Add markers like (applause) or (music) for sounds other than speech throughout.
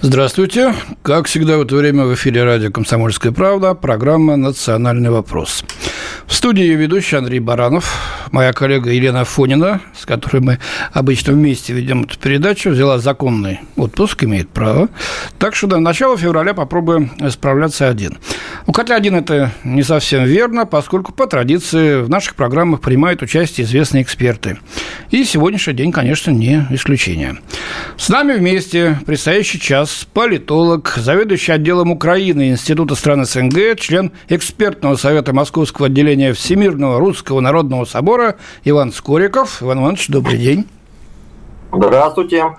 Здравствуйте. Как всегда в это время в эфире радио «Комсомольская правда» программа «Национальный вопрос». В студии ведущий Андрей Баранов, моя коллега Елена Фонина, с которой мы обычно вместе ведем эту передачу, взяла законный отпуск, имеет право. Так что до начала февраля попробуем справляться один. Ну, хотя один это не совсем верно, поскольку по традиции в наших программах принимают участие известные эксперты. И сегодняшний день, конечно, не исключение. С нами вместе предстоящий час политолог, заведующий отделом Украины Института стран СНГ, член экспертного совета Московского отделения Всемирного Русского Народного Собора Иван Скориков. Иван Иванович, добрый день. Здравствуйте.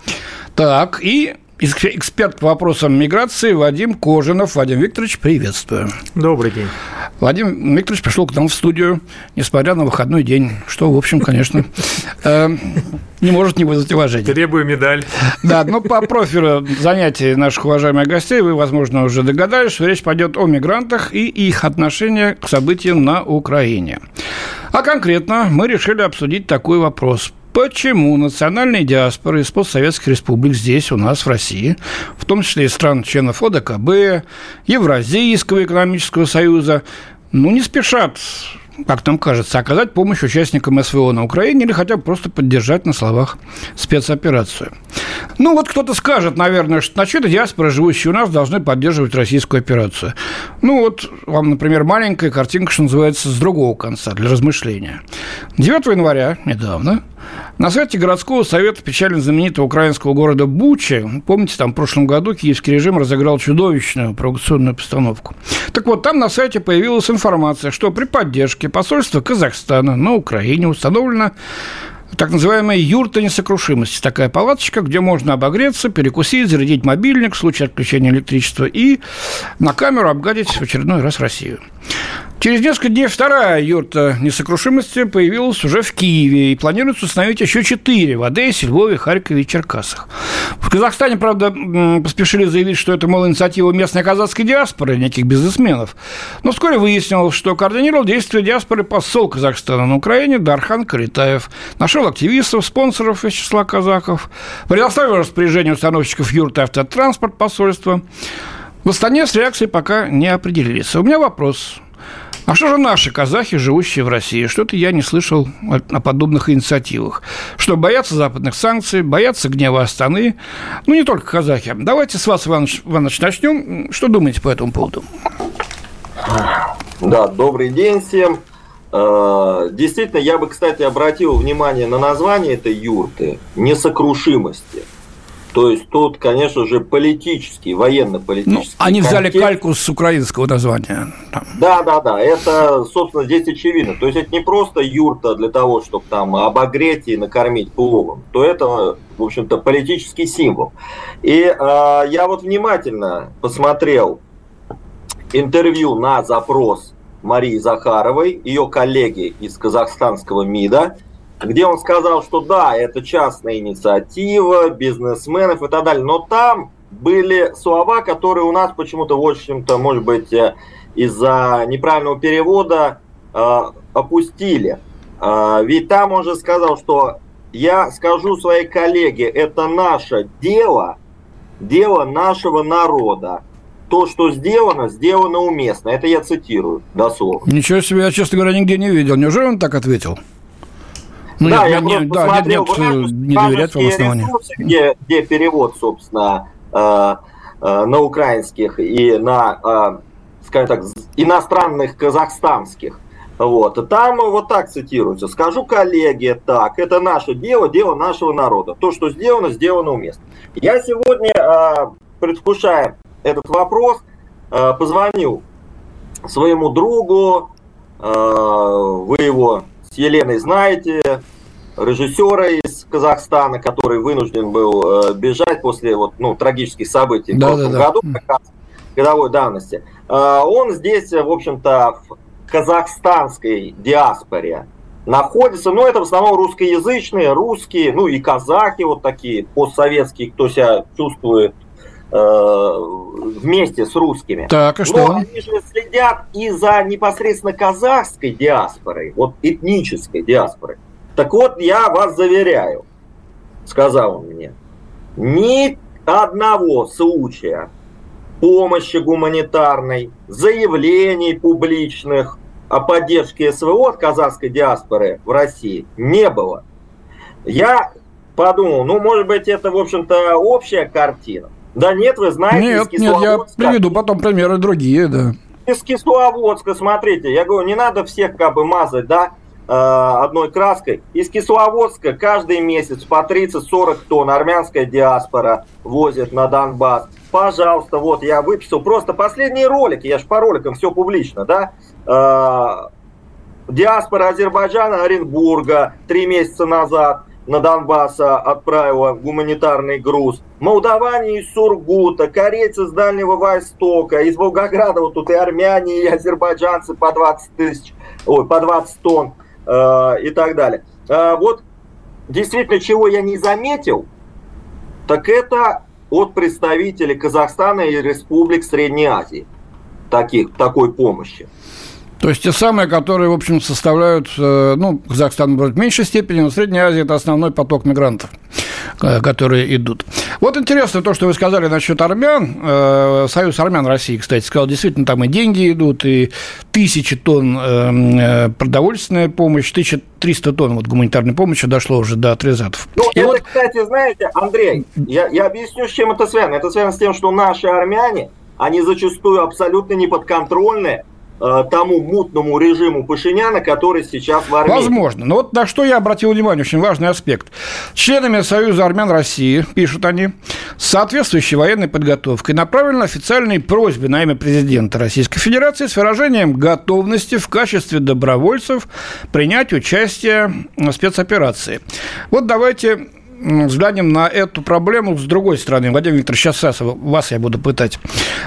Так, и эксперт по вопросам миграции Вадим Кожинов. Вадим Викторович, приветствую. Добрый день. Вадим Викторович пришел к нам в студию, несмотря на выходной день, что, в общем, конечно, (laughs) э, не может не вызвать уважения. Требую медаль. Да, но по профилю занятий наших уважаемых гостей вы, возможно, уже догадались, что речь пойдет о мигрантах и их отношении к событиям на Украине. А конкретно мы решили обсудить такой вопрос почему национальные диаспоры из постсоветских республик здесь, у нас, в России, в том числе и стран-членов ОДКБ, Евразийского экономического союза, ну, не спешат как нам кажется, оказать помощь участникам СВО на Украине или хотя бы просто поддержать на словах спецоперацию. Ну, вот кто-то скажет, наверное, что значит диаспоры, живущие у нас, должны поддерживать российскую операцию. Ну, вот вам, например, маленькая картинка, что называется, с другого конца, для размышления. 9 января, недавно, на сайте городского совета печально знаменитого украинского города Бучи, помните, там в прошлом году киевский режим разыграл чудовищную провокационную постановку. Так вот, там на сайте появилась информация, что при поддержке посольства Казахстана на Украине установлено так называемая юрта несокрушимости. Такая палаточка, где можно обогреться, перекусить, зарядить мобильник в случае отключения электричества и на камеру обгадить в очередной раз Россию. Через несколько дней вторая юрта несокрушимости появилась уже в Киеве и планируется установить еще четыре в Одессе, Львове, Харькове и Черкасах. В Казахстане, правда, поспешили заявить, что это, мол, инициатива местной казахской диаспоры, неких бизнесменов. Но вскоре выяснилось, что координировал действия диаспоры посол Казахстана на Украине Дархан Каритаев. Нашел активистов, спонсоров из числа казахов, предоставил распоряжение установщиков юрты автотранспорт посольства. В Астане с реакцией пока не определились. У меня вопрос – а что же наши казахи, живущие в России? Что-то я не слышал о подобных инициативах. Что, боятся западных санкций, боятся гнева Астаны? Ну, не только казахи. Давайте с вас, Иванович, Иванович начнем. Что думаете по этому поводу? Да, добрый день всем. Э, действительно, я бы, кстати, обратил внимание на название этой юрты «Несокрушимости». То есть тут, конечно же, политический, военно-политический. Ну, они взяли кальку с украинского названия. Да, да, да. Это, собственно, здесь очевидно. То есть это не просто юрта для того, чтобы там обогреть и накормить пловом. То это, в общем-то, политический символ. И э, я вот внимательно посмотрел интервью на запрос Марии Захаровой, ее коллеги из казахстанского МИДа, где он сказал, что да, это частная инициатива бизнесменов и так далее, но там были слова, которые у нас почему-то, в общем-то, может быть, э, из-за неправильного перевода э, опустили. Э, ведь там он же сказал, что я скажу своей коллеге, это наше дело, дело нашего народа. То, что сделано, сделано уместно. Это я цитирую дословно. Ничего себе, я, честно говоря, нигде не видел. Неужели он так ответил? Ну, да, я, я не, да, нет, нет, вот не доверять вам основанию. Где, где перевод, собственно, э, э, на украинских и на, э, скажем так, иностранных казахстанских. Вот. Там вот так цитируется. Скажу коллеге так, это наше дело, дело нашего народа. То, что сделано, сделано уместно. Я сегодня, э, предвкушая этот вопрос, э, позвонил своему другу, э, вы его с Еленой знаете, режиссера из Казахстана, который вынужден был э, бежать после вот, ну, трагических событий да, в прошлом да, году, как раз годовой давности. он здесь, в общем-то, в казахстанской диаспоре находится, ну, это в основном русскоязычные, русские, ну, и казахи вот такие, постсоветские, кто себя чувствует вместе с русскими. Так, и что? Но они же следят и за непосредственно казахской диаспорой, вот этнической диаспорой. Так вот, я вас заверяю, сказал он мне, ни одного случая помощи гуманитарной, заявлений публичных о поддержке СВО от казахской диаспоры в России не было. Я подумал, ну, может быть, это, в общем-то, общая картина. Да нет, вы знаете, Нет, нет, я приведу потом примеры другие, да. Из Кисловодска, смотрите, я говорю, не надо всех как бы мазать, да, э, одной краской. Из Кисловодска каждый месяц по 30-40 тонн армянская диаспора возит на Донбасс. Пожалуйста, вот я выписал просто последние ролики, я же по роликам все публично, да. Э, диаспора Азербайджана, Оренбурга три месяца назад на Донбасс отправила гуманитарный груз. Молдаване из Сургута, корейцы с Дальнего Востока, из Волгограда, вот тут и армяне, и азербайджанцы по 20 тысяч, ой, по 20 тонн э, и так далее. Э, вот действительно, чего я не заметил, так это от представителей Казахстана и республик Средней Азии таких, такой помощи. То есть те самые, которые, в общем, составляют, э, ну, Казахстан, может, в меньшей степени, но Средняя Азия – это основной поток мигрантов, э, которые идут. Вот интересно то, что вы сказали насчет армян. Э, Союз армян России, кстати, сказал, действительно, там и деньги идут, и тысячи тонн продовольственная помощь, 1300 тонн вот гуманитарной помощи дошло уже до отрезатов. Ну, и это, вот... кстати, знаете, Андрей, я, я объясню, с чем это связано. Это связано с тем, что наши армяне, они зачастую абсолютно неподконтрольные тому мутному режиму Пашиняна, который сейчас в армии. Возможно. Но вот на что я обратил внимание, очень важный аспект. Членами Союза армян России, пишут они, с соответствующей военной подготовкой направлены официальные просьбы на имя президента Российской Федерации с выражением готовности в качестве добровольцев принять участие в спецоперации. Вот давайте взглянем на эту проблему с другой стороны. Владимир Викторович, сейчас вас я буду пытать.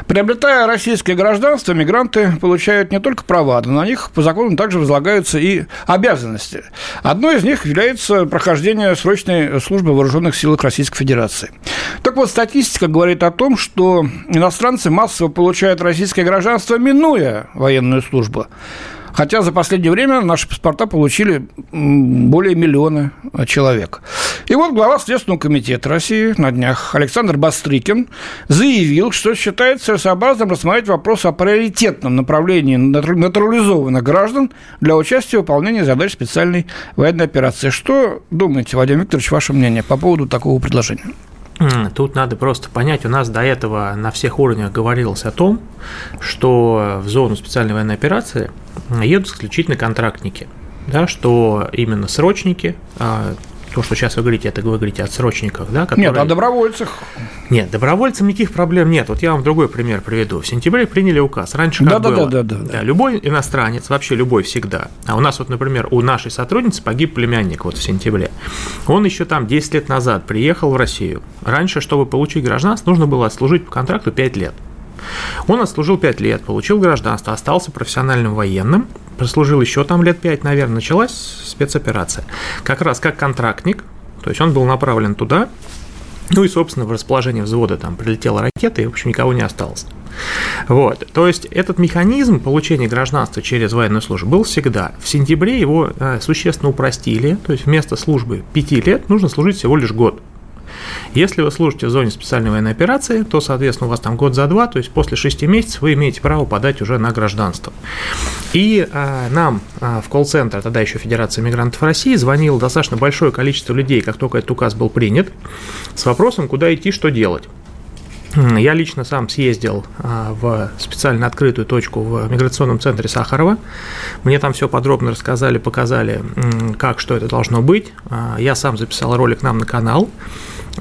Приобретая российское гражданство, мигранты получают не только права, но на них по закону также возлагаются и обязанности. Одной из них является прохождение срочной службы вооруженных силах Российской Федерации. Так вот, статистика говорит о том, что иностранцы массово получают российское гражданство, минуя военную службу. Хотя за последнее время наши паспорта получили более миллиона человек. И вот глава Следственного комитета России на днях Александр Бастрыкин заявил, что считает целесообразным рассмотреть вопрос о приоритетном направлении натурализованных граждан для участия в выполнении задач специальной военной операции. Что думаете, Владимир Викторович, ваше мнение по поводу такого предложения? Тут надо просто понять, у нас до этого на всех уровнях говорилось о том, что в зону специальной военной операции едут исключительно контрактники, да, что именно срочники, а, то, что сейчас вы говорите, это вы говорите о срочниках, да? Которые... Нет, о добровольцах. Нет, добровольцам никаких проблем нет. Вот я вам другой пример приведу. В сентябре приняли указ. Раньше как да, было? Да, да, да, да. Любой иностранец, вообще любой всегда. А у нас вот, например, у нашей сотрудницы погиб племянник вот в сентябре. Он еще там 10 лет назад приехал в Россию. Раньше, чтобы получить гражданство, нужно было отслужить по контракту 5 лет. Он отслужил 5 лет, получил гражданство, остался профессиональным военным, прослужил еще там лет 5, наверное, началась спецоперация. Как раз как контрактник, то есть он был направлен туда, ну и, собственно, в расположение взвода там прилетела ракета, и, в общем, никого не осталось. Вот. То есть этот механизм получения гражданства через военную службу был всегда. В сентябре его э, существенно упростили, то есть вместо службы 5 лет нужно служить всего лишь год. Если вы служите в зоне специальной военной операции, то, соответственно, у вас там год за два, то есть после 6 месяцев вы имеете право подать уже на гражданство. И а, нам а, в колл-центр, тогда еще Федерация мигрантов России, звонило достаточно большое количество людей, как только этот указ был принят, с вопросом, куда идти, что делать. Я лично сам съездил а, в специально открытую точку в миграционном центре Сахарова. Мне там все подробно рассказали, показали, как, что это должно быть. А, я сам записал ролик нам на канал.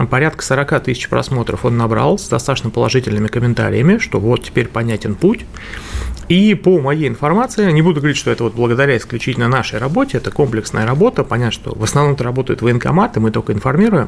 Порядка 40 тысяч просмотров он набрал с достаточно положительными комментариями, что вот теперь понятен путь. И по моей информации, не буду говорить, что это вот благодаря исключительно нашей работе, это комплексная работа, понятно, что в основном это работают военкоматы, мы только информируем.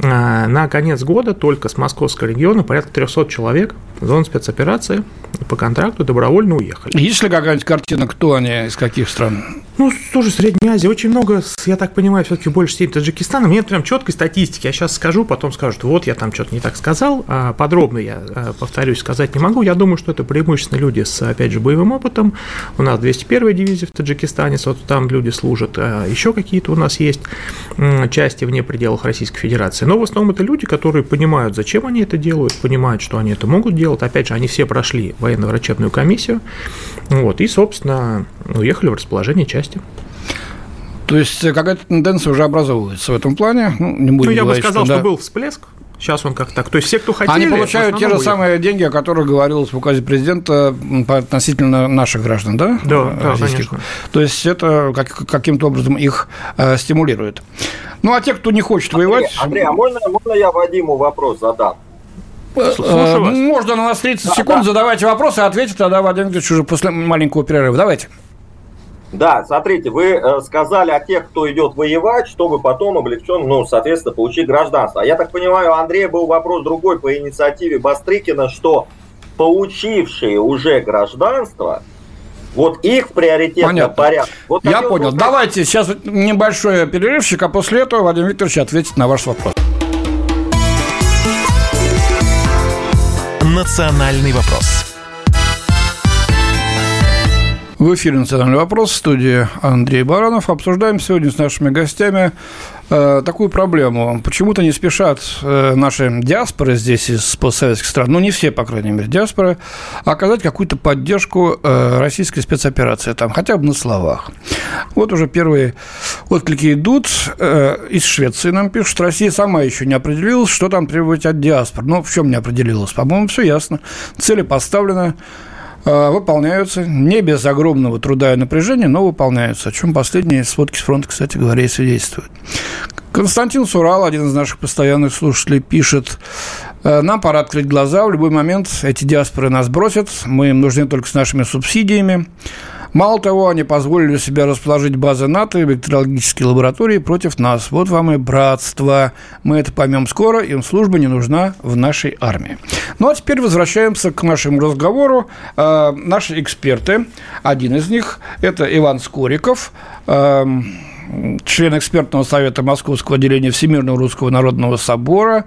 А, на конец года только с московского региона порядка 300 человек в зону спецоперации по контракту добровольно уехали. Есть ли какая-нибудь картина, кто они, из каких стран? Ну, тоже Средняя Азия. Очень много, я так понимаю, все-таки больше степени Таджикистана. Нет прям четкой статистики. Я сейчас скажу, потом скажут, вот я там что-то не так сказал. А подробно я, а, повторюсь, сказать не могу. Я думаю, что это преимущественно люди с, опять же, боевым опытом. У нас 201-я дивизия в Таджикистане, вот там люди служат. А еще какие-то у нас есть части вне пределах Российской Федерации. Но в основном это люди, которые понимают, зачем они это делают, понимают, что они это могут делать. Опять же, они все прошли военно-врачебную комиссию. Вот, и, собственно, уехали в расположение части власти. То есть э, какая-то тенденция уже образовывается в этом плане. Ну, не будем ну я говорить, бы сказал, что, что да. был всплеск. Сейчас он как так. То есть все, кто хотели... Они получают те же самые деньги, о которых говорилось в указе президента относительно наших граждан, да? Да, да конечно. То есть это как, каким-то образом их э, стимулирует. Ну, а те, кто не хочет Андрей, воевать... Андрей, а можно, можно я Вадиму вопрос задам? Э, Слушаю вас. Можно на нас 30 да, секунд, да. задавайте вопросы, ответить тогда Вадим Викторович уже после маленького перерыва. Давайте. Да, смотрите, вы э, сказали о тех, кто идет воевать, чтобы потом облегчен, ну, соответственно, получить гражданство. А я так понимаю, у Андрея был вопрос другой по инициативе Бастрыкина, что получившие уже гражданство, вот их в приоритетном Понятно. порядке. Вот я понял. Узнать... Давайте сейчас небольшой перерывчик, а после этого Владимир Викторович ответит на ваш вопрос. Национальный вопрос. В эфире «Национальный вопрос» в студии Андрей Баранов. Обсуждаем сегодня с нашими гостями э, такую проблему. Почему-то не спешат э, наши диаспоры здесь из постсоветских стран, ну, не все, по крайней мере, диаспоры, оказать какую-то поддержку э, российской спецоперации, там, хотя бы на словах. Вот уже первые отклики идут. Э, из Швеции нам пишут, Россия сама еще не определилась, что там требовать от диаспор. Ну, в чем не определилась? По-моему, все ясно. Цели поставлены, выполняются не без огромного труда и напряжения, но выполняются, о чем последние сводки с фронта, кстати говоря, и свидетельствуют. Константин Сурал, один из наших постоянных слушателей, пишет, «Э, нам пора открыть глаза, в любой момент эти диаспоры нас бросят, мы им нужны только с нашими субсидиями. Мало того, они позволили себя расположить базы НАТО и бактериологические лаборатории против нас. Вот вам и братство. Мы это поймем скоро, им служба не нужна в нашей армии. Ну, а теперь возвращаемся к нашему разговору. Э, наши эксперты, один из них – это Иван Скориков, э, член экспертного совета Московского отделения Всемирного Русского Народного Собора,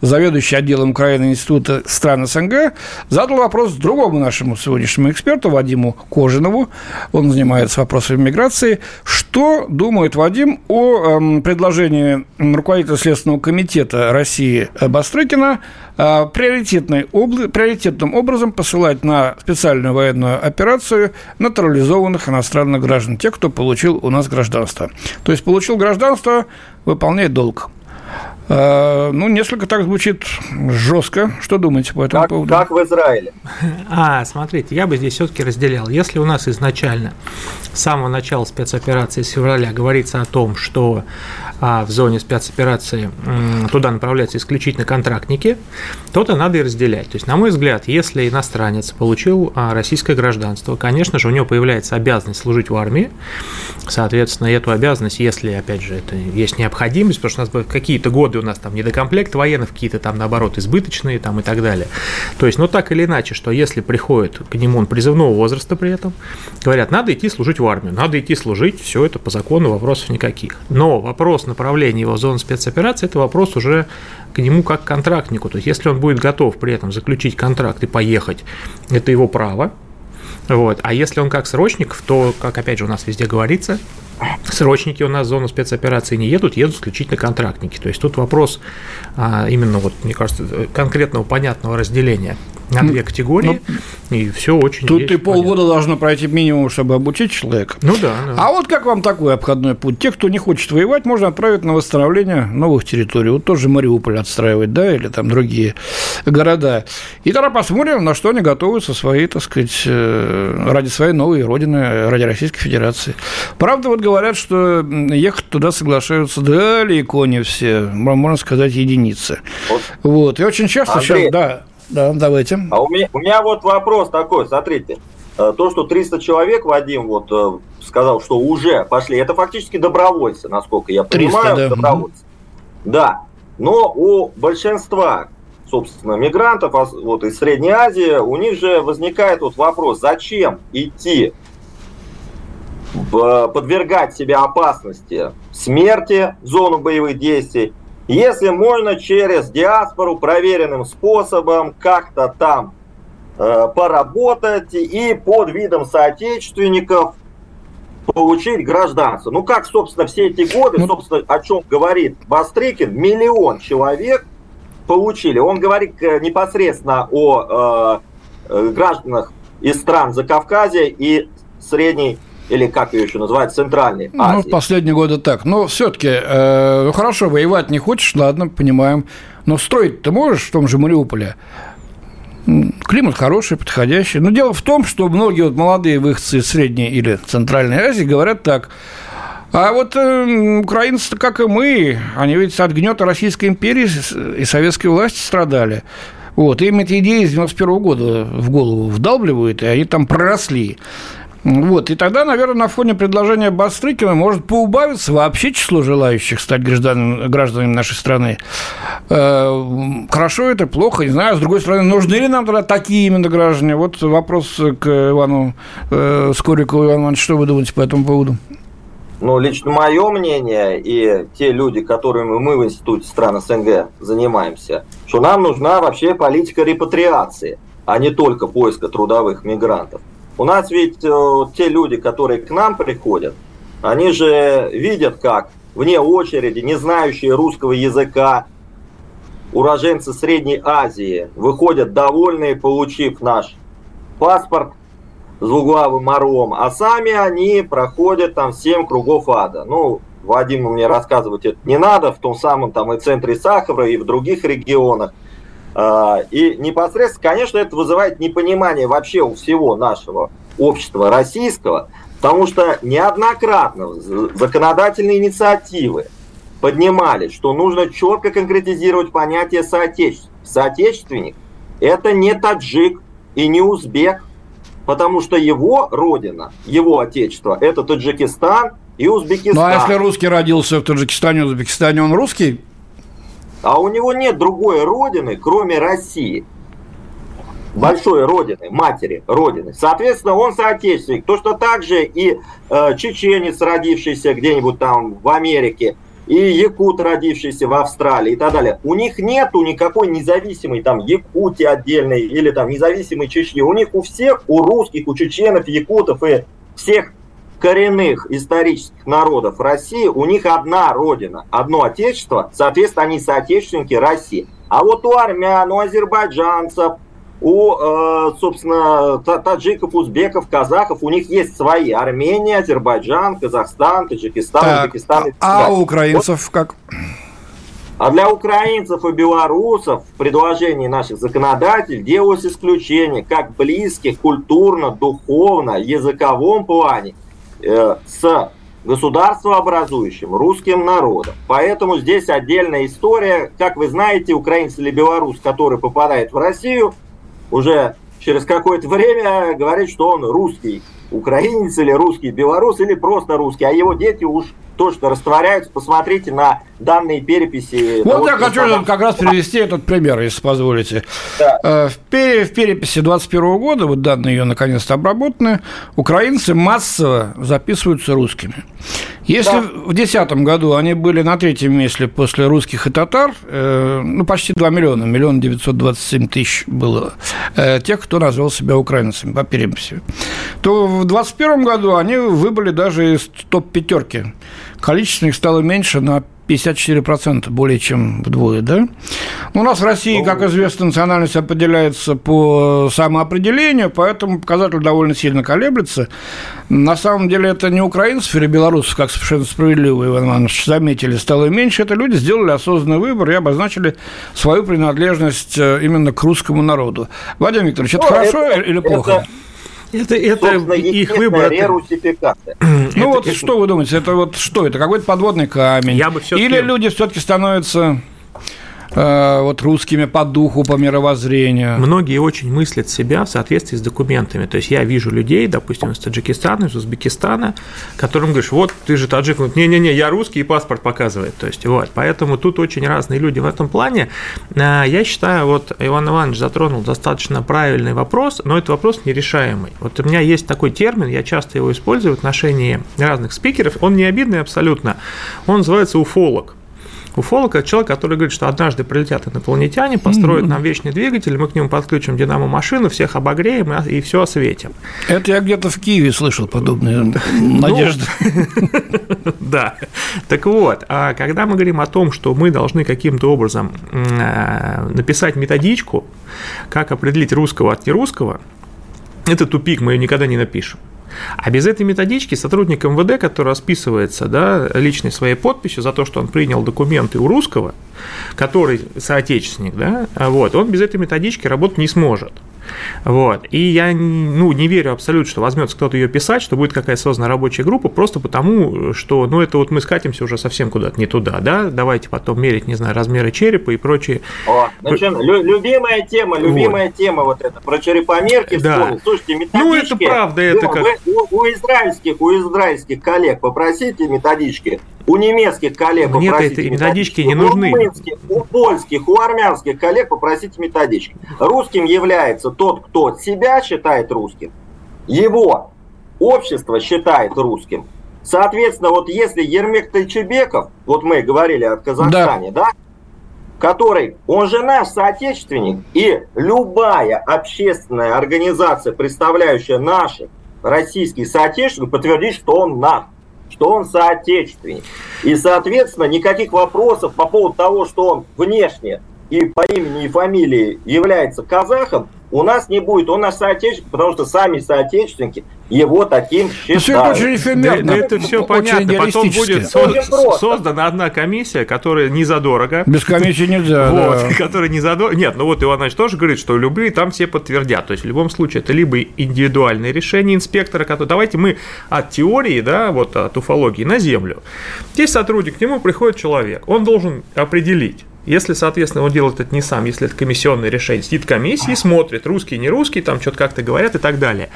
заведующий отделом Украины Института стран СНГ, задал вопрос другому нашему сегодняшнему эксперту, Вадиму Кожинову. Он занимается вопросами миграции. Что думает Вадим о э, предложении руководителя Следственного комитета России Бастрыкина э, приоритетной обла- приоритетным образом посылать на специальную военную операцию натурализованных иностранных граждан, тех, кто получил у нас гражданство. То есть получил гражданство, выполняет долг. Э, ну, несколько так звучит жестко. Что думаете по этому как, поводу? Как в Израиле. (laughs) А, смотрите, я бы здесь все-таки разделял. Если у нас изначально с самого начала спецоперации с февраля говорится о том, что а, в зоне спецоперации туда направляются исключительно контрактники, то это надо и разделять. То есть, на мой взгляд, если иностранец получил а, российское гражданство, конечно же, у него появляется обязанность служить в армии. Соответственно, эту обязанность, если, опять же, это есть необходимость, потому что у нас какие-то годы годы у нас там недокомплект военных, какие-то там, наоборот, избыточные там и так далее. То есть, ну, так или иначе, что если приходит к нему он призывного возраста при этом, говорят, надо идти служить в армию, надо идти служить, все это по закону, вопросов никаких. Но вопрос направления его в зону спецоперации – это вопрос уже к нему как к контрактнику. То есть, если он будет готов при этом заключить контракт и поехать, это его право, вот. А если он как срочник, то, как опять же у нас везде говорится, срочники у нас в зону спецоперации не едут, едут исключительно контрактники. То есть тут вопрос а, именно, вот, мне кажется, конкретного понятного разделения на две категории, ну, и все очень Тут и полгода понятно. должно пройти минимум, чтобы обучить человека. Ну да, да. А вот как вам такой обходной путь? Те, кто не хочет воевать, можно отправить на восстановление новых территорий. Вот тоже Мариуполь отстраивать, да, или там другие города. И тогда посмотрим, на что они готовы со своей, так сказать, э, ради своей новой родины, ради Российской Федерации. Правда, вот говорят, что ехать туда соглашаются далеко не все, можно сказать, единицы. Вот, вот. и очень часто Андрей, сейчас, да, да, давайте. А у меня, у меня вот вопрос такой, смотрите. то, что 300 человек, Вадим вот сказал, что уже пошли, это фактически добровольцы, насколько я 300, понимаю, да. добровольцы. Да, но у большинства, собственно, мигрантов вот из Средней Азии, у них же возникает вот вопрос, зачем идти подвергать себя опасности смерти в зону боевых действий, если можно через диаспору проверенным способом как-то там э, поработать и под видом соотечественников получить гражданство. Ну как, собственно, все эти годы, ну, собственно, о чем говорит Бастрыкин, миллион человек получили. Он говорит э, непосредственно о э, э, гражданах из стран Закавказья и Средней или как ее еще называют, Центральной Азии. Ну, в последние годы так. Но все-таки, э, ну хорошо, воевать не хочешь, ладно, понимаем. Но строить ты можешь в том же Мариуполе? Климат хороший, подходящий. Но дело в том, что многие вот молодые выходцы из Средней или Центральной Азии говорят так. А вот э, украинцы, как и мы, они ведь от гнета Российской империи и советской власти страдали. Вот, им эти идеи с 91 года в голову вдалбливают, и они там проросли. Вот, и тогда, наверное, на фоне предложения Бастрыкина может поубавиться вообще число желающих стать гражданами, гражданами нашей страны. Э, хорошо это, плохо, не знаю. С другой стороны, нужны ли нам тогда такие именно граждане? Вот вопрос к Ивану э, Скорикову. Иван Иванович, что вы думаете по этому поводу? Ну, лично мое мнение и те люди, которыми мы в Институте стран СНГ занимаемся, что нам нужна вообще политика репатриации, а не только поиска трудовых мигрантов. У нас ведь э, те люди, которые к нам приходят, они же видят, как вне очереди, не знающие русского языка, уроженцы Средней Азии выходят довольные, получив наш паспорт с двуглавым орлом, а сами они проходят там 7 кругов ада. Ну, Вадиму мне рассказывать это не надо, в том самом там и центре Сахара, и в других регионах. А, и непосредственно, конечно, это вызывает непонимание вообще у всего нашего общества российского, потому что неоднократно законодательные инициативы поднимали, что нужно четко конкретизировать понятие соотечественник. Соотечественник – это не таджик и не узбек, потому что его родина, его отечество – это Таджикистан и Узбекистан. Ну а если русский родился в Таджикистане, Узбекистане, он русский? А у него нет другой родины, кроме России. Большой родины, матери родины. Соответственно, он соотечественник. То, что также и э, чеченец, родившийся где-нибудь там в Америке, и якут, родившийся в Австралии и так далее. У них нету никакой независимой там Якутии отдельной или там независимой Чечни. У них у всех, у русских, у чеченов, якутов и всех коренных исторических народов России, у них одна родина, одно отечество, соответственно, они соотечественники России. А вот у армян, у азербайджанцев, у, э, собственно, таджиков, узбеков, казахов, у них есть свои. Армения, Азербайджан, Казахстан, Таджикистан, так, Узбекистан. А, а у украинцев вот. как? А для украинцев и белорусов в предложении наших законодателей делалось исключение как близких культурно, духовно, языковом плане с государствообразующим русским народом. Поэтому здесь отдельная история. Как вы знаете, украинец или белорус, который попадает в Россию, уже через какое-то время говорит, что он русский украинец или русский белорус или просто русский, а его дети уж то, что растворяются. Посмотрите на данные переписи. Вот я хочу как раз привести этот пример, если позволите. Да. Э, в, пере, в переписи 2021 года, вот данные ее наконец-то обработаны, украинцы массово записываются русскими. Если да. в 2010 году они были на третьем месте после русских и татар, э, ну, почти 2 миллиона, миллион 927 тысяч было э, тех, кто назвал себя украинцами по переписи, то в 2021 году они выбыли даже из топ-пятерки количество их стало меньше на 54%, более чем вдвое, да? У нас в России, как известно, национальность определяется по самоопределению, поэтому показатель довольно сильно колеблется. На самом деле это не украинцев или белорусов, как совершенно справедливо Иван Иванович заметили, стало меньше. Это люди сделали осознанный выбор и обозначили свою принадлежность э, именно к русскому народу. Владимир Викторович, это ну, хорошо это, или плохо? Это это, это их выбор. (clears throat) Ну вот что вы думаете, это вот что это? Какой-то подводный камень? Или люди все-таки становятся э, вот русскими по духу, по мировоззрению. Многие очень мыслят себя в соответствии с документами. То есть я вижу людей, допустим, из Таджикистана, из Узбекистана, которым говоришь, вот ты же таджик, не-не-не, я русский, и паспорт показывает. То есть вот, поэтому тут очень разные люди в этом плане. Э, я считаю, вот Иван Иванович затронул достаточно правильный вопрос, но это вопрос нерешаемый. Вот у меня есть такой термин, я часто его использую в отношении разных спикеров, он не обидный абсолютно, он называется уфолог. Уфолог – это человек, который говорит, что однажды прилетят инопланетяне, построят нам вечный двигатель, мы к нему подключим динамо-машину, всех обогреем и все осветим. Это я где-то в Киеве слышал подобные (laughs) ну, надежды. (laughs) Да. Так вот, а когда мы говорим о том, что мы должны каким-то образом э, написать методичку, как определить русского от нерусского, это тупик, мы ее никогда не напишем. А без этой методички сотрудник МВД, который расписывается да, личной своей подписью за то, что он принял документы у русского, который соотечественник, да, вот, он без этой методички работать не сможет. Вот. И я ну, не верю абсолютно, что возьмется кто-то ее писать, что будет какая-то создана рабочая группа, просто потому, что ну, это вот мы скатимся уже совсем куда-то не туда. Да? Давайте потом мерить, не знаю, размеры черепа и прочие. О, значит, лю- любимая тема, любимая вот. тема вот эта про черепомерки. Да. Слушайте, методички. Ну, это правда, это как... у, у израильских, у израильских коллег попросите методички у немецких коллег Мне попросите эти методички не нужны. У польских, у армянских коллег попросите методички. Русским является тот, кто себя считает русским, его общество считает русским. Соответственно, вот если Ермек Тайчебеков, вот мы говорили о Казахстане, да, да который, он же наш соотечественник, и любая общественная организация, представляющая наших российских соотечественников, подтвердит, что он наш что он соотечественник. И, соответственно, никаких вопросов по поводу того, что он внешне и по имени и фамилии является казахом, у нас не будет. Он наш соотечественник, потому что сами соотечественники его таким считают. Все очень эфемерно. Да, это все очень понятно. Потом будет со- создана одна комиссия, которая не задорого. Без комиссии нельзя. (laughs) Вот, да. которая не задорого. Нет, ну вот Иван Иванович тоже говорит, что любые там все подтвердят. То есть в любом случае это либо индивидуальное решение инспектора, который давайте мы от теории, да, вот от уфологии на землю. Здесь сотрудник, к нему приходит человек, он должен определить, если, соответственно, он делает это не сам, если это комиссионное решение, сидит комиссия и смотрит, русский, не русский, там что-то как-то говорят и так далее.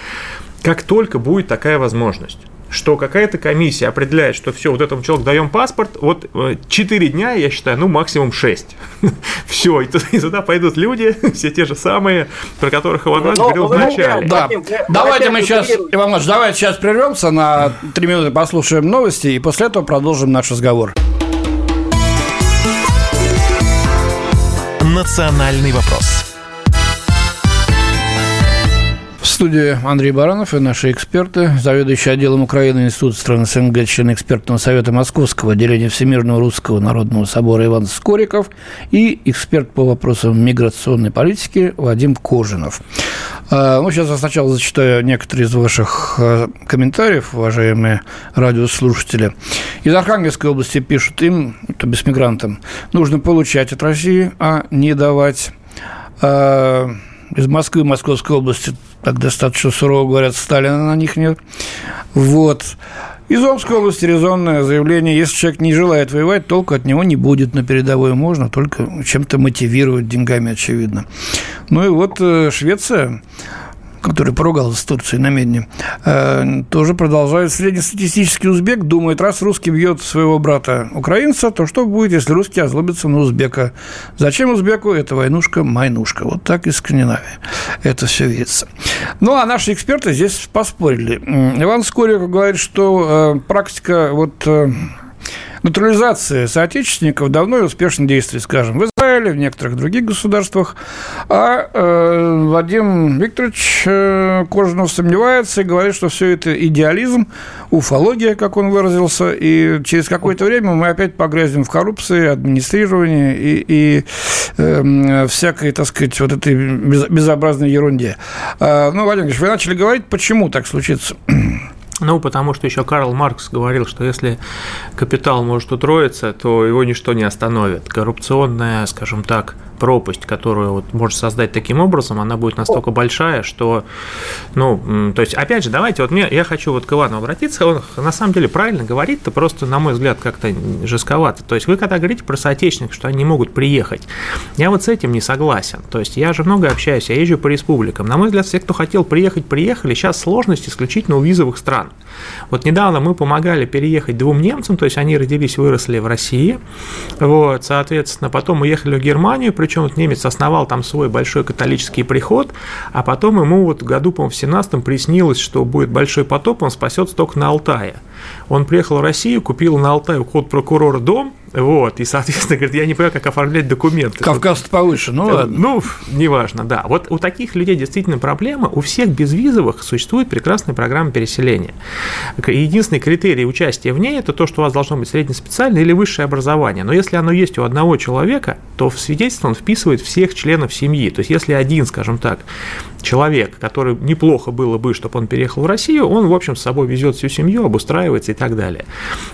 Как только будет такая возможность, что какая-то комиссия определяет, что все, вот этому человеку даем паспорт, вот 4 э, дня, я считаю, ну, максимум 6. (laughs) все, и туда, пойдут люди, (laughs) все те же самые, про которых Иван Иванович говорил ну, вначале. Да. Давайте мы сейчас, Иван Иванович, давайте сейчас прервемся на 3 минуты, послушаем новости, и после этого продолжим наш разговор. «Национальный вопрос» студии Андрей Баранов и наши эксперты, заведующий отделом Украины Института стран СНГ, член экспертного совета Московского отделения Всемирного Русского Народного Собора Иван Скориков и эксперт по вопросам миграционной политики Вадим Кожинов. А, ну, сейчас я сначала зачитаю некоторые из ваших а, комментариев, уважаемые радиослушатели. Из Архангельской области пишут им, то без мигрантам, нужно получать от России, а не давать а, из Москвы, Московской области так достаточно сурово говорят, Сталина на них нет. Вот. Из Омской области резонное заявление, если человек не желает воевать, толку от него не будет на передовой, можно только чем-то мотивировать деньгами, очевидно. Ну и вот э, Швеция который поругался с Турцией на Медне, э, тоже продолжает. Среднестатистический узбек думает, раз русский бьет своего брата украинца, то что будет, если русский озлобится на узбека? Зачем узбеку эта войнушка-майнушка? Вот так и Скандинавия. Это все видится. Ну, а наши эксперты здесь поспорили. Иван Скориков говорит, что э, практика вот э, натурализации соотечественников давно и успешно действует, скажем, в Израиле, в некоторых других государствах. А э, Вадим Викторович э, Кожанов сомневается и говорит, что все это идеализм, уфология, как он выразился, и через какое-то время мы опять погрязнем в коррупции, администрировании и, и э, всякой, так сказать, вот этой безобразной ерунде. Э, ну, Вадим Ильич, вы начали говорить, почему так случится? Ну, потому что еще Карл Маркс говорил, что если капитал может утроиться, то его ничто не остановит. Коррупционная, скажем так, пропасть, которую вот может создать таким образом, она будет настолько большая, что, ну, то есть, опять же, давайте, вот мне, я хочу вот к Ивану обратиться, он на самом деле правильно говорит, то просто, на мой взгляд, как-то жестковато. То есть, вы когда говорите про соотечественников, что они могут приехать, я вот с этим не согласен. То есть, я же много общаюсь, я езжу по республикам. На мой взгляд, все, кто хотел приехать, приехали. Сейчас сложность исключительно у визовых стран. Вот недавно мы помогали переехать двум немцам, то есть, они родились, выросли в России, вот, соответственно, потом уехали в Германию, причем вот немец основал там свой большой католический приход, а потом ему вот году, по-моему, в 17-м приснилось, что будет большой потоп, он спасется только на Алтае. Он приехал в Россию, купил на Алтай у ход прокурора дом, вот, и, соответственно, говорит, я не понимаю, как оформлять документы. Кавказ повыше, ну ладно. Ну, неважно, да. Вот у таких людей действительно проблема. У всех безвизовых существует прекрасная программа переселения. Единственный критерий участия в ней – это то, что у вас должно быть среднеспециальное или высшее образование. Но если оно есть у одного человека, то в свидетельство он вписывает всех членов семьи. То есть, если один, скажем так, человек, который неплохо было бы, чтобы он переехал в Россию, он, в общем, с собой везет всю семью, обустраивается и так далее.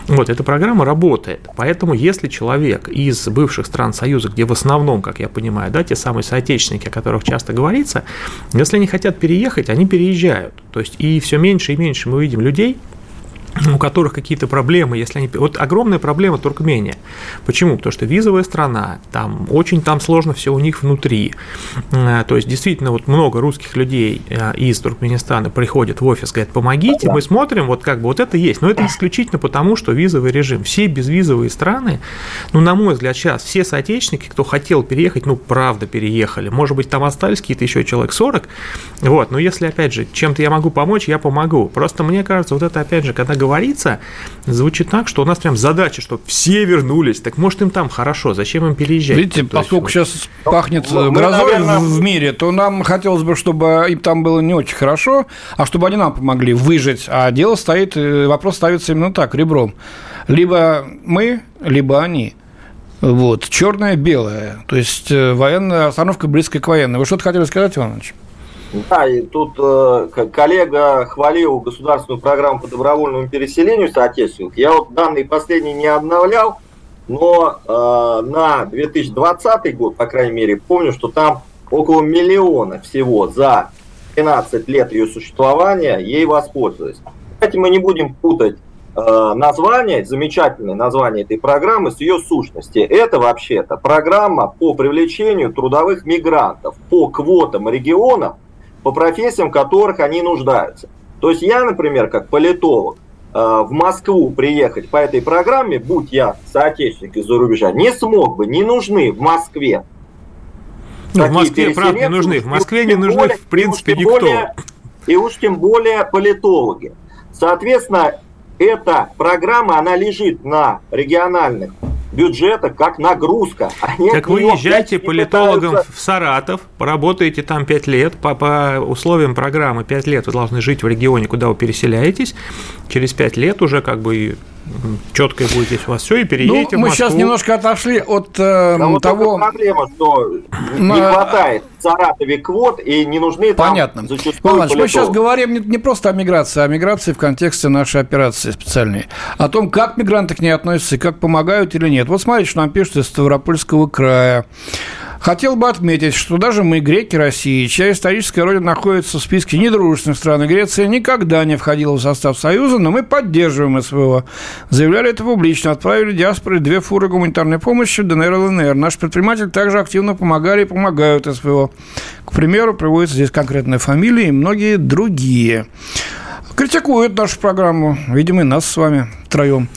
Вот, эта программа работает. Поэтому, если человек из бывших стран Союза, где в основном, как я понимаю, да, те самые соотечественники, о которых часто говорится, если они хотят переехать, они переезжают. То есть и все меньше и меньше мы видим людей, у которых какие-то проблемы, если они... Вот огромная проблема Туркмения. Почему? Потому что визовая страна, там очень там сложно все у них внутри. Э, то есть, действительно, вот много русских людей э, из Туркменистана приходят в офис, говорят, помогите, мы смотрим, вот как бы вот это есть. Но это исключительно потому, что визовый режим. Все безвизовые страны, ну, на мой взгляд, сейчас все соотечественники, кто хотел переехать, ну, правда, переехали. Может быть, там остались какие-то еще человек 40. Вот, но если, опять же, чем-то я могу помочь, я помогу. Просто мне кажется, вот это, опять же, когда говорится, звучит так, что у нас прям задача, чтобы все вернулись. Так может им там хорошо, зачем им переезжать? Видите, то поскольку есть, сейчас ну, пахнет мы, грозой наверное... в мире, то нам хотелось бы, чтобы им там было не очень хорошо, а чтобы они нам помогли выжить. А дело стоит, э, вопрос ставится именно так, ребром. Либо мы, либо они. Вот, черное, белое. То есть э, военная остановка близкая к военной. Вы что-то хотели сказать, Иванович? Да, и тут э, коллега хвалил государственную программу по добровольному переселению соотечественников. Я вот данные последние не обновлял, но э, на 2020 год, по крайней мере, помню, что там около миллиона всего за 13 лет ее существования ей воспользовались. Кстати, мы не будем путать э, название, замечательное название этой программы с ее сущности. Это вообще-то программа по привлечению трудовых мигрантов по квотам регионов по профессиям, в которых они нуждаются. То есть я, например, как политолог, э, в Москву приехать по этой программе, будь я соотечественник из-за рубежа, не смог бы, не нужны в Москве. Ну, в Москве, правда, не нужны. В Москве не нужны, более, в принципе, никто. Более, и уж тем более политологи. Соответственно, эта программа, она лежит на региональных бюджета как нагрузка. (laughs) Они так вы езжайте политологом пытаются... в Саратов, поработаете там 5 лет, по, по условиям программы 5 лет вы должны жить в регионе, куда вы переселяетесь, через 5 лет уже как бы четко будет здесь у вас все, и переедете ну, мы сейчас немножко отошли от э, да, того... Вот проблема, что не хватает в Саратове квот, и не нужны Понятно. там зачастую Иванович, мы сейчас говорим не, не просто о миграции, а о миграции в контексте нашей операции специальной. О том, как мигранты к ней относятся, и как помогают или нет. Вот смотрите, что нам пишут из Ставропольского края. Хотел бы отметить, что даже мы, греки России, чья историческая родина находится в списке недружественных стран, и Греция никогда не входила в состав Союза, но мы поддерживаем СВО. Заявляли это публично, отправили диаспоре две фуры гуманитарной помощи в ДНР и ЛНР. Наши предприниматели также активно помогали и помогают СВО. К примеру, приводится здесь конкретная фамилия и многие другие. Критикуют нашу программу, видимо, и нас с вами втроем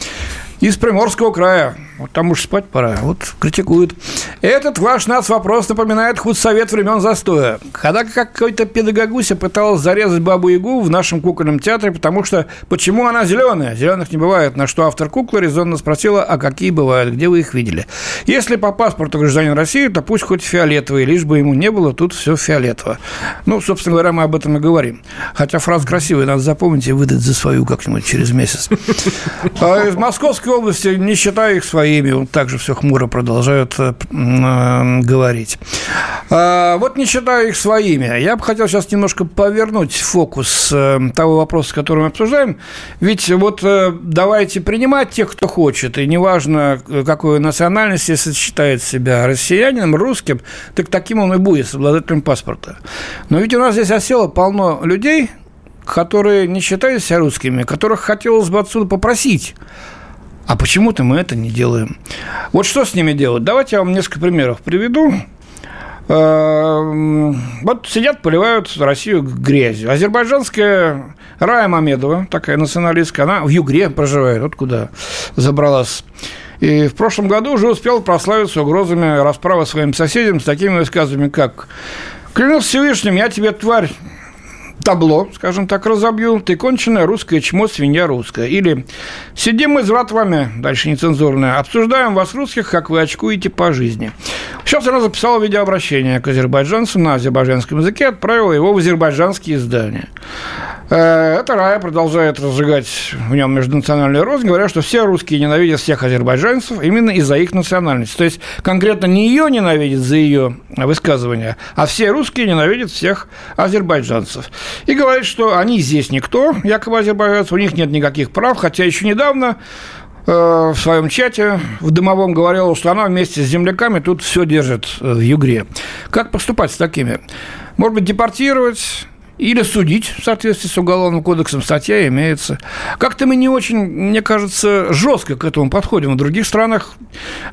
из Приморского края. Вот там уж спать пора. Вот критикуют. Этот ваш нас вопрос напоминает худсовет времен застоя. Когда какой-то педагогуся пыталась зарезать бабу-ягу в нашем кукольном театре, потому что почему она зеленая? Зеленых не бывает. На что автор куклы резонно спросила, а какие бывают, где вы их видели? Если по паспорту гражданин России, то пусть хоть фиолетовый, лишь бы ему не было тут все фиолетово. Ну, собственно говоря, мы об этом и говорим. Хотя фраза красивая, надо запомнить и выдать за свою как-нибудь через месяц. (laughs) А из Московской области, не считая их своих, своими, вот так же все хмуро продолжают э, э, говорить. А, вот не считаю их своими. Я бы хотел сейчас немножко повернуть фокус э, того вопроса, который мы обсуждаем. Ведь вот давайте принимать тех, кто хочет, и неважно, какой национальности, если считает себя россиянином, русским, так таким он и будет, с обладателем паспорта. Но ведь у нас здесь осело полно людей, которые не считают себя русскими, которых хотелось бы отсюда попросить. А почему-то мы это не делаем. Вот что с ними делать? Давайте я вам несколько примеров приведу. Эм, вот сидят, поливают Россию грязью. Азербайджанская Рая Мамедова, такая националистка, она в Югре проживает, вот куда забралась. И в прошлом году уже успел прославиться угрозами расправы своим соседям с такими высказываниями, как «Клянусь Всевышним, я тебе, тварь, табло, скажем так, разобью, ты конченая русская чмо, свинья русская. Или сидим мы с вами, дальше нецензурное, обсуждаем вас русских, как вы очкуете по жизни. Сейчас она записала видеообращение к азербайджанцам на азербайджанском языке, отправила его в азербайджанские издания. Э, эта Рая продолжает разжигать в нем межнациональный рост, говоря, что все русские ненавидят всех азербайджанцев именно из-за их национальности. То есть конкретно не ее ненавидят за ее высказывания, а все русские ненавидят всех азербайджанцев. И говорит, что они здесь никто, якобы азербайджанцы, у них нет никаких прав, хотя еще недавно э, в своем чате в дымовом говорила, что она вместе с земляками тут все держит э, в Югре. Как поступать с такими? Может быть, депортировать? Или судить в соответствии с Уголовным кодексом, статья имеется. Как-то мы не очень, мне кажется, жестко к этому подходим. В других странах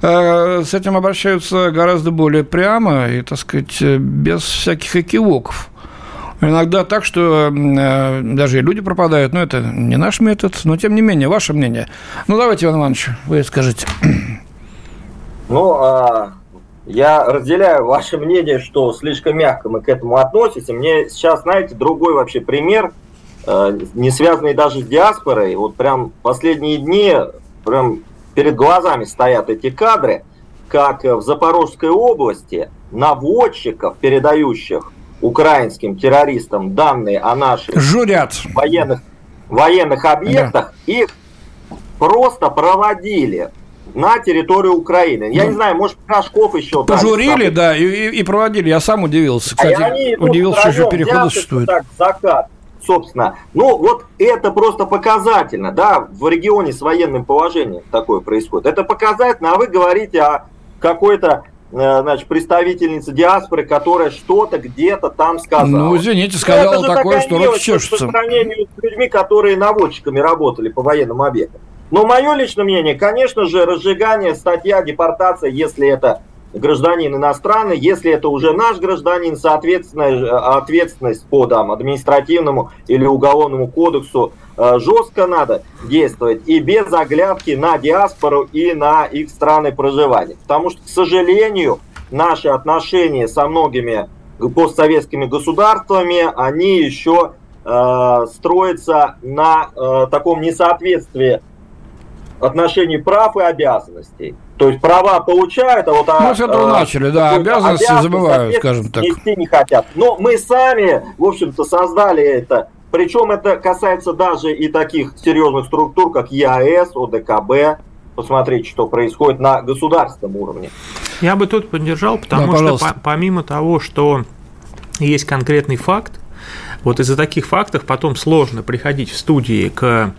э, с этим обращаются гораздо более прямо и, так сказать, без всяких экивоков. Иногда так, что э, даже и люди пропадают, но это не наш метод, но тем не менее, ваше мнение. Ну, давайте, Иван Иванович, вы скажите. Ну, а я разделяю ваше мнение, что слишком мягко мы к этому относимся. Мне сейчас, знаете, другой вообще пример, э, не связанный даже с диаспорой. Вот прям последние дни прям перед глазами стоят эти кадры, как в Запорожской области наводчиков, передающих украинским террористам данные о наших Журят. военных, военных объектах, да. их просто проводили на территорию Украины. Я ну, не знаю, может, Пирожков еще... Пожурили, да, и, и проводили. Я сам удивился. Кстати, а они, ну, удивился, что еще переходы существуют. Так, закат, собственно. Ну, вот это просто показательно, да, в регионе с военным положением такое происходит. Это показательно, а вы говорите о какой-то э, значит, представительница диаспоры, которая что-то где-то там сказала. Ну, извините, сказала ну, такое, что руки чешутся. По сравнению с людьми, которые наводчиками работали по военным объектам. Но мое личное мнение, конечно же, разжигание, статья, депортация, если это гражданин иностранный, если это уже наш гражданин, соответственно, ответственность по там, административному или уголовному кодексу э, жестко надо действовать и без оглядки на диаспору и на их страны проживания. Потому что, к сожалению, наши отношения со многими постсоветскими государствами, они еще э, строятся на э, таком несоответствии отношении прав и обязанностей. То есть права получают, а вот... Мы а, с этого а, начали, да, обязанности забывают, скажем так. Нести не хотят. Но мы сами, в общем-то, создали это. Причем это касается даже и таких серьезных структур, как ЕАЭС, ОДКБ. Посмотрите, что происходит на государственном уровне. Я бы тут поддержал, потому да, что по помимо того, что есть конкретный факт, вот из-за таких фактов потом сложно приходить в студии к,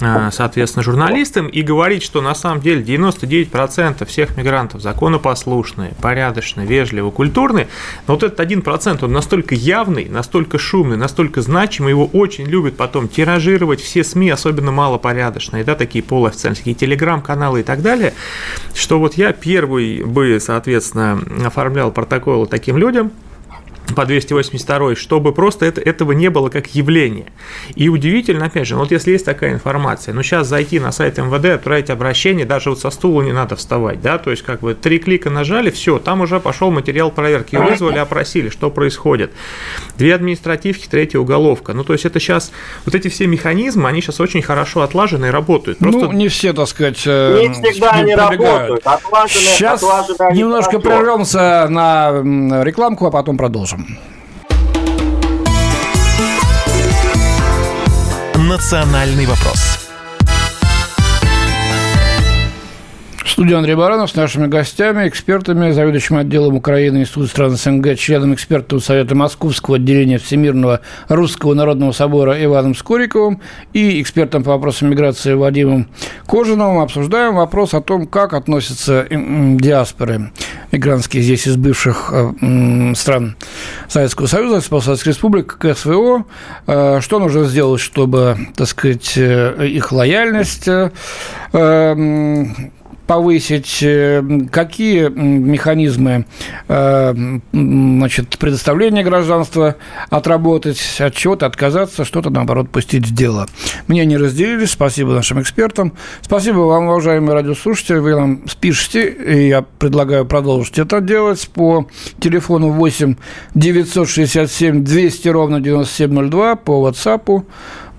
э, соответственно, журналистам и говорить, что на самом деле 99% всех мигрантов законопослушные, порядочные, вежливые, культурные, но вот этот 1% он настолько явный, настолько шумный, настолько значимый, его очень любят потом тиражировать все СМИ, особенно малопорядочные, да, такие полуофициальные, телеграм-каналы и так далее, что вот я первый бы, соответственно, оформлял протоколы таким людям, по 282, чтобы просто это, этого не было как явление. И удивительно, опять же, ну вот если есть такая информация, ну сейчас зайти на сайт МВД, отправить обращение, даже вот со стула не надо вставать, да, то есть как бы три клика нажали, все, там уже пошел материал проверки, вызвали, опросили, что происходит. Две административки, третья уголовка. Ну то есть это сейчас, вот эти все механизмы, они сейчас очень хорошо отлажены и работают. Просто... Ну, не все, так сказать, э, Не всегда они работают. Отлажены, сейчас отлажены немножко прервемся на рекламку, а потом продолжим. «Национальный вопрос». Студии Андрей Баранов с нашими гостями, экспертами, заведующим отделом Украины Института стран СНГ, членом экспертного совета Московского отделения Всемирного Русского Народного Собора Иваном Скориковым и экспертом по вопросам миграции Вадимом Кожиновым. Обсуждаем вопрос о том, как относятся диаспоры мигрантские здесь из бывших э, стран Советского Союза, Советских Республик к э, что нужно сделать, чтобы, так сказать, э, их лояльность повысить, э, какие механизмы э, значит, предоставления гражданства отработать, от чего-то отказаться, что-то, наоборот, пустить в дело. Не разделились. Спасибо нашим экспертам. Спасибо вам, уважаемые радиослушатели. Вы нам спишите, и я предлагаю продолжить это делать по телефону 8 967 200 ровно 9702, по WhatsApp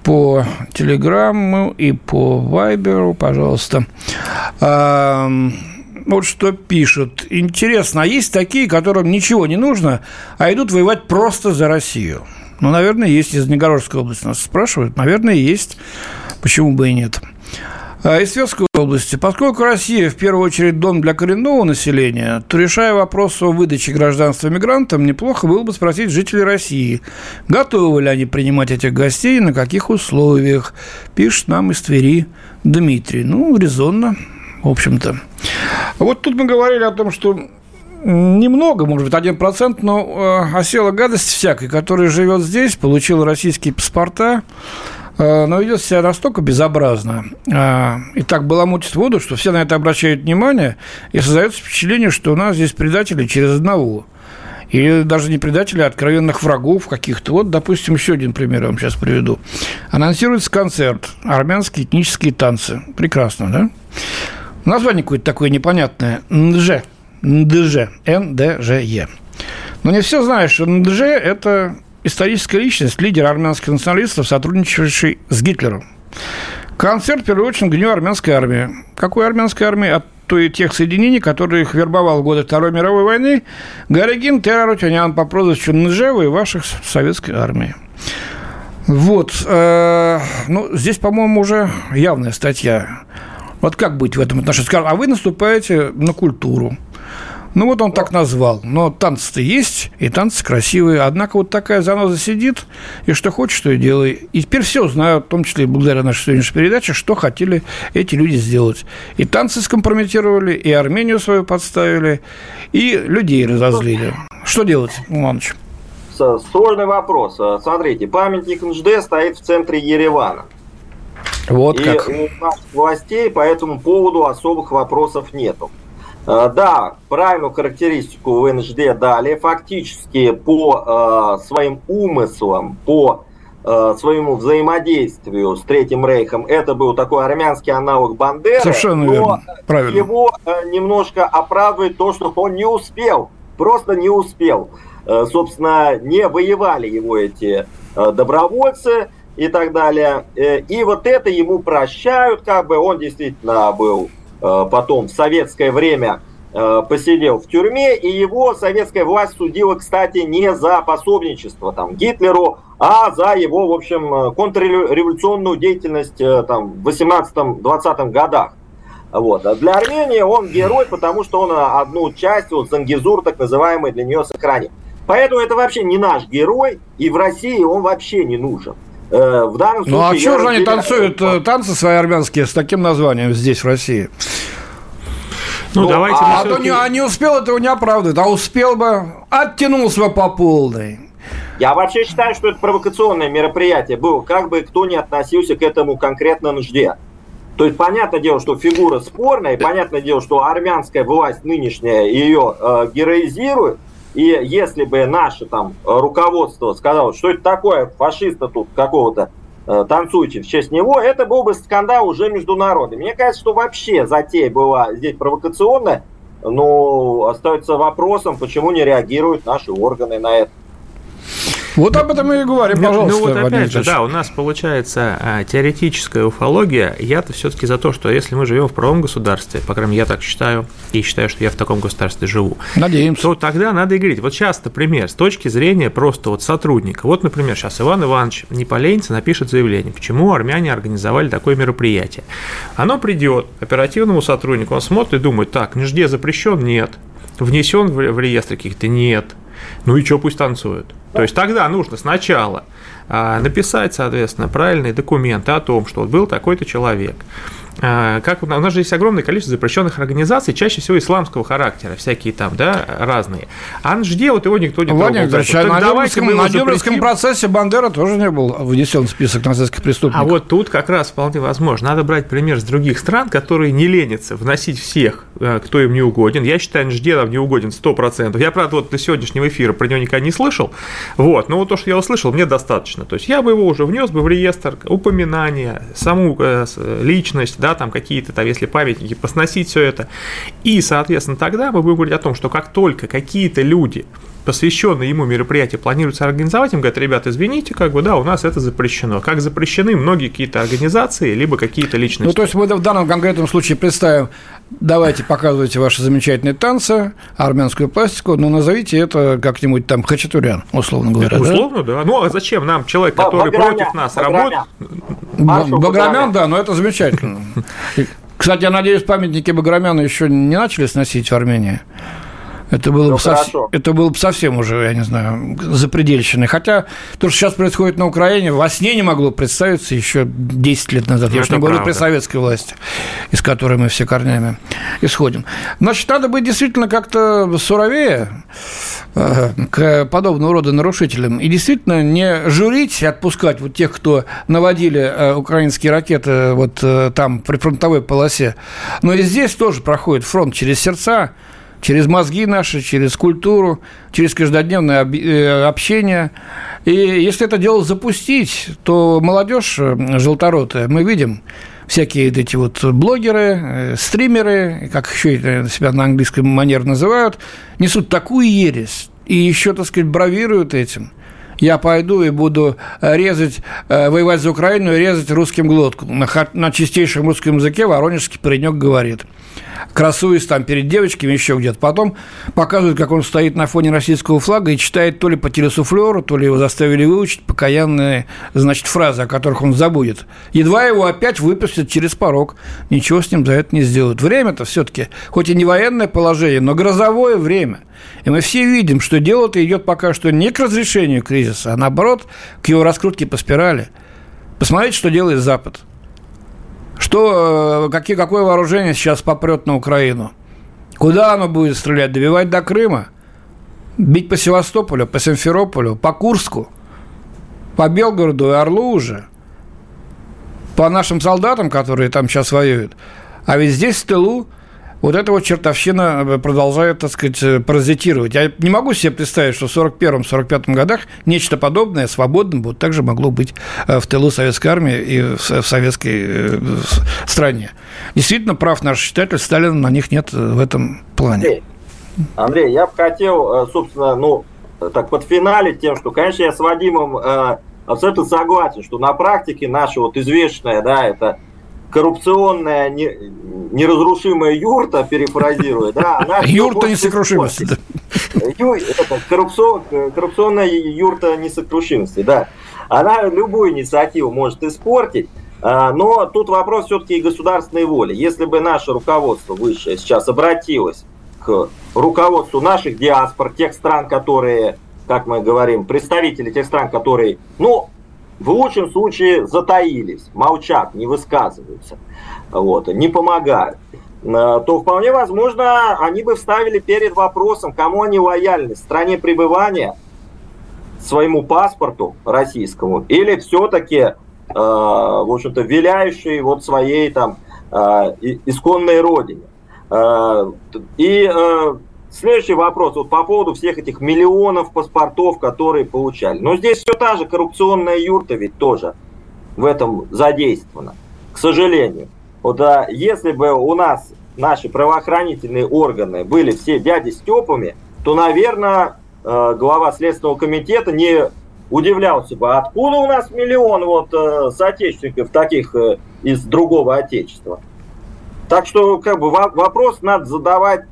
по Телеграмму и по Вайберу, пожалуйста. Вот что пишут. Интересно, а есть такие, которым ничего не нужно, а идут воевать просто за Россию? Ну, наверное, есть. Из Негородской области нас спрашивают. Наверное, есть. Почему бы и нет? А, из Сверской области. Поскольку Россия в первую очередь дом для коренного населения, то решая вопрос о выдаче гражданства мигрантам, неплохо было бы спросить жителей России, готовы ли они принимать этих гостей и на каких условиях, пишет нам из Твери Дмитрий. Ну, резонно, в общем-то. Вот тут мы говорили о том, что немного, может быть, один процент, но э, осела гадость всякой, которая живет здесь, получила российские паспорта, но ведет себя настолько безобразно э, и так баламутит воду, что все на это обращают внимание, и создается впечатление, что у нас здесь предатели через одного. Или даже не предатели, а откровенных врагов каких-то. Вот, допустим, еще один пример я вам сейчас приведу. Анонсируется концерт «Армянские этнические танцы». Прекрасно, да? Название какое-то такое непонятное. НДЖ. НДЖ. НДЖЕ. Но не все знают, что НДЖ – это историческая личность, лидер армянских националистов, сотрудничавший с Гитлером. Концерт, в первую очередь, к Дню армянской армии. Какой армянской армии? От той тех соединений, которые их вербовал в годы Второй мировой войны Гарагин Террарутянян по прозвищу Нжева и ваших советской армии. Вот. Э, ну, здесь, по-моему, уже явная статья. Вот как быть в этом отношении? Скажем, а вы наступаете на культуру. Ну, вот он так назвал. Но танцы-то есть, и танцы красивые. Однако вот такая заноза сидит, и что хочешь, что и делай. И теперь все знают, в том числе и благодаря нашей сегодняшней передаче, что хотели эти люди сделать. И танцы скомпрометировали, и Армению свою подставили, и людей разозлили. Что делать, Иванович? Сложный вопрос. Смотрите, памятник НЖД стоит в центре Еревана. Вот и как. у наших властей по этому поводу особых вопросов нету. Э, да, правильную характеристику в НЖД дали. Фактически по э, своим умыслам, по э, своему взаимодействию с Третьим Рейхом, это был такой армянский аналог Бандеры. Совершенно но верно. Правильно. Его э, немножко оправдывает то, что он не успел, просто не успел. Э, собственно, не воевали его эти э, добровольцы и так далее. Э, и вот это ему прощают, как бы он действительно был потом в советское время э, посидел в тюрьме, и его советская власть судила, кстати, не за пособничество там, Гитлеру, а за его, в общем, э, контрреволюционную деятельность там, в 18-20 годах. Вот. А для Армении он герой, потому что он одну часть, вот Зангизур, так называемый, для нее сохранил. Поэтому это вообще не наш герой, и в России он вообще не нужен. Э, в данном случае... Ну, а что же они танцуют э, танцы свои армянские с таким названием здесь, в России? Ну, ну давайте... А, а то не, а не успел этого не оправдывает, а успел бы, оттянулся бы по полной. Я вообще считаю, что это провокационное мероприятие было, как бы кто ни относился к этому конкретно нужде. То есть, понятное дело, что фигура спорная, и понятное дело, что армянская власть нынешняя ее э, героизирует, и если бы наше там руководство сказало, что это такое, фашиста тут какого-то э, танцуете в честь него, это был бы скандал уже международный. Мне кажется, что вообще затея была здесь провокационная, но остается вопросом, почему не реагируют наши органы на это. Вот об этом и говорим, ну, пожалуйста. Ну, вот опять же, да, у нас получается а, теоретическая уфология. Я-то все-таки за то, что если мы живем в правом государстве, по крайней мере, я так считаю, и считаю, что я в таком государстве живу. Надеемся. То тогда надо и говорить. Вот сейчас, например, с точки зрения просто вот сотрудника. Вот, например, сейчас Иван Иванович не поленится, напишет заявление, почему армяне организовали такое мероприятие. Оно придет оперативному сотруднику, он смотрит и думает, так, нижде запрещен? Нет. Внесен в реестр каких-то? Нет. Ну и что, пусть танцуют. То есть тогда нужно сначала а, написать, соответственно, правильные документы о том, что вот был такой-то человек, как у нас же есть огромное количество запрещенных организаций, чаще всего исламского характера, всякие там, да, разные. А жде вот его никто не трогал. Владимир а на Дюбровском, на Дюбровском процессе Бандера тоже не был внесен в список нацистских преступников. А вот тут как раз вполне возможно. Надо брать пример с других стран, которые не ленятся вносить всех, э, кто им не угоден. Я считаю, Нжде нам не угоден 100%. Я, правда, вот до сегодняшнего эфира про него никогда не слышал. Вот, но вот то, что я услышал, мне достаточно. То есть я бы его уже внес бы в реестр упоминания, саму э, личность, да, там какие-то, там, если памятники, посносить все это. И, соответственно, тогда мы будем говорить о том, что как только какие-то люди посвященные ему мероприятия планируется организовать, им говорят, ребята, извините, как бы, да, у нас это запрещено. Как запрещены многие какие-то организации, либо какие-то личности. Ну, то есть мы в данном конкретном случае представим, давайте показывайте ваши замечательные танцы, армянскую пластику, но назовите это как-нибудь там хачатурян, условно говоря. Условно, да? да. Ну, а зачем нам человек, который Баграмян, против нас работает? Баграмян, да, но это замечательно. (laughs) Кстати, я надеюсь, памятники Баграмяна еще не начали сносить в Армении. Это было, ну, бы сов... это было бы совсем уже, я не знаю, запредельщиной. Хотя то, что сейчас происходит на Украине, во сне не могло представиться еще 10 лет назад. Я уж не говорю при советской власти, из которой мы все корнями исходим. Значит, надо быть действительно как-то суровее э, к подобного рода нарушителям. И действительно не журить и отпускать вот тех, кто наводили э, украинские ракеты вот э, там при фронтовой полосе. Но и здесь тоже проходит фронт через сердца, через мозги наши, через культуру, через каждодневное э, общение. И если это дело запустить, то молодежь э, желторотая, мы видим, всякие эти вот блогеры, э, стримеры, как еще себя на английском манер называют, несут такую ересь и еще, так сказать, бравируют этим. Я пойду и буду резать, воевать за Украину и резать русским глотку. На, на чистейшем русском языке воронежский паренек говорит – красуясь там перед девочками, еще где-то. Потом показывают, как он стоит на фоне российского флага и читает то ли по телесуфлеру, то ли его заставили выучить покаянные, значит, фразы, о которых он забудет. Едва его опять выпустят через порог. Ничего с ним за это не сделают. Время-то все-таки, хоть и не военное положение, но грозовое время. И мы все видим, что дело-то идет пока что не к разрешению кризиса, а наоборот, к его раскрутке по спирали. Посмотрите, что делает Запад – что, э, какие, какое вооружение сейчас попрет на Украину? Куда оно будет стрелять? Добивать до Крыма? Бить по Севастополю, по Симферополю, по Курску, по Белгороду и Орлу уже? По нашим солдатам, которые там сейчас воюют? А ведь здесь в тылу вот эта вот чертовщина э, продолжает, так сказать, э, паразитировать. Я не могу себе представить, что в 41-45 годах нечто подобное свободным вот также могло быть э, в тылу советской армии и в советской стране. Действительно, прав наш читатель, Сталина на них нет в этом плане. Андрей, Андрей я бы хотел, собственно, ну, так под финале тем, что, конечно, я с Вадимом абсолютно согласен, что на практике наша вот известная, да, это коррупционная неразрушимая юрта, перефразируя, да, (laughs) она... Юрта несокрушимости. Коррупционная юрта несокрушимости, да. Она любую инициативу может испортить, а, но тут вопрос все-таки и государственной воли. Если бы наше руководство высшее сейчас обратилось к руководству наших диаспор, тех стран, которые, как мы говорим, представители тех стран, которые, ну, в лучшем случае затаились, молчат, не высказываются, вот, не помогают, э, то вполне возможно, они бы вставили перед вопросом, кому они лояльны, стране пребывания, своему паспорту российскому, или все-таки, э, в общем-то, виляющей вот своей там э, исконной родине. И Следующий вопрос вот по поводу всех этих миллионов паспортов, которые получали. Но здесь все та же коррупционная юрта ведь тоже в этом задействована, к сожалению. Вот а, если бы у нас наши правоохранительные органы были все дяди Степами, то, наверное, э, глава Следственного комитета не удивлялся бы, откуда у нас миллион вот э, соотечественников таких э, из другого отечества. Так что как бы вопрос надо задавать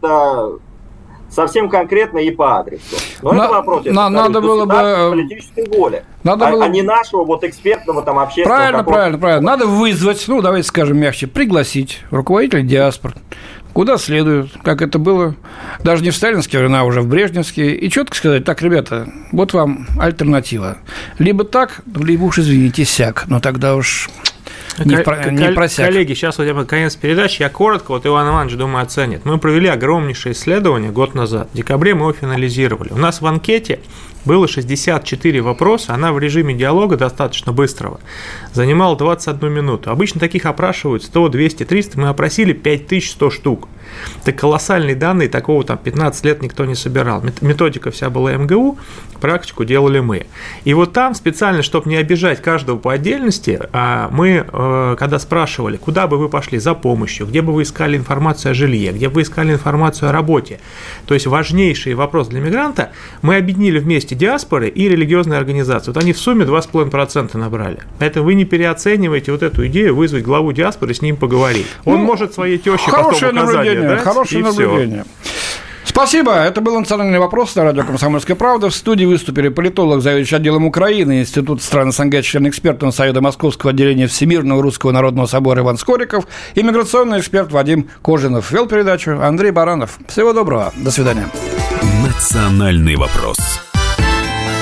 совсем конкретно и по адресу. Но на, это вопрос, на, надо было бы э, политической воли, надо а, было... а не нашего вот экспертного там общественного. Правильно, правильно, правильно. Надо вызвать, ну давайте скажем мягче, пригласить руководителя диаспор, куда следует, как это было даже не в сталинские времена, а уже в брежневские, и четко сказать, так, ребята, вот вам альтернатива. Либо так, либо уж, извините, сяк, но тогда уж не, про, не просяк. Коллеги, сейчас вот я конец передачи, я коротко, вот Иван Иванович, думаю, оценит. Мы провели огромнейшее исследование год назад. В декабре мы его финализировали. У нас в анкете было 64 вопроса, она в режиме диалога достаточно быстрого, занимала 21 минуту. Обычно таких опрашивают 100, 200, 300, мы опросили 5100 штук. Это колоссальные данные, такого там 15 лет никто не собирал. Методика вся была МГУ, практику делали мы. И вот там специально, чтобы не обижать каждого по отдельности, а, мы, э, когда спрашивали, куда бы вы пошли за помощью, где бы вы искали информацию о жилье, где бы вы искали информацию о работе, то есть важнейший вопрос для мигранта, мы объединили вместе диаспоры и религиозные организации. Вот они в сумме 2,5% набрали. Поэтому вы не переоцениваете вот эту идею вызвать главу диаспоры и с ним поговорить. Он ну, может своей теще потом указания наблюдение. Дать, хорошее наблюдение. Все. Спасибо. Это был «Национальный вопрос» на радио «Комсомольская правда». В студии выступили политолог, заведующий отделом Украины, Институт стран СНГ, член экспертного совета Московского отделения Всемирного Русского Народного Собора Иван Скориков, иммиграционный эксперт Вадим Кожинов. Вел передачу Андрей Баранов. Всего доброго. До свидания. «Национальный вопрос».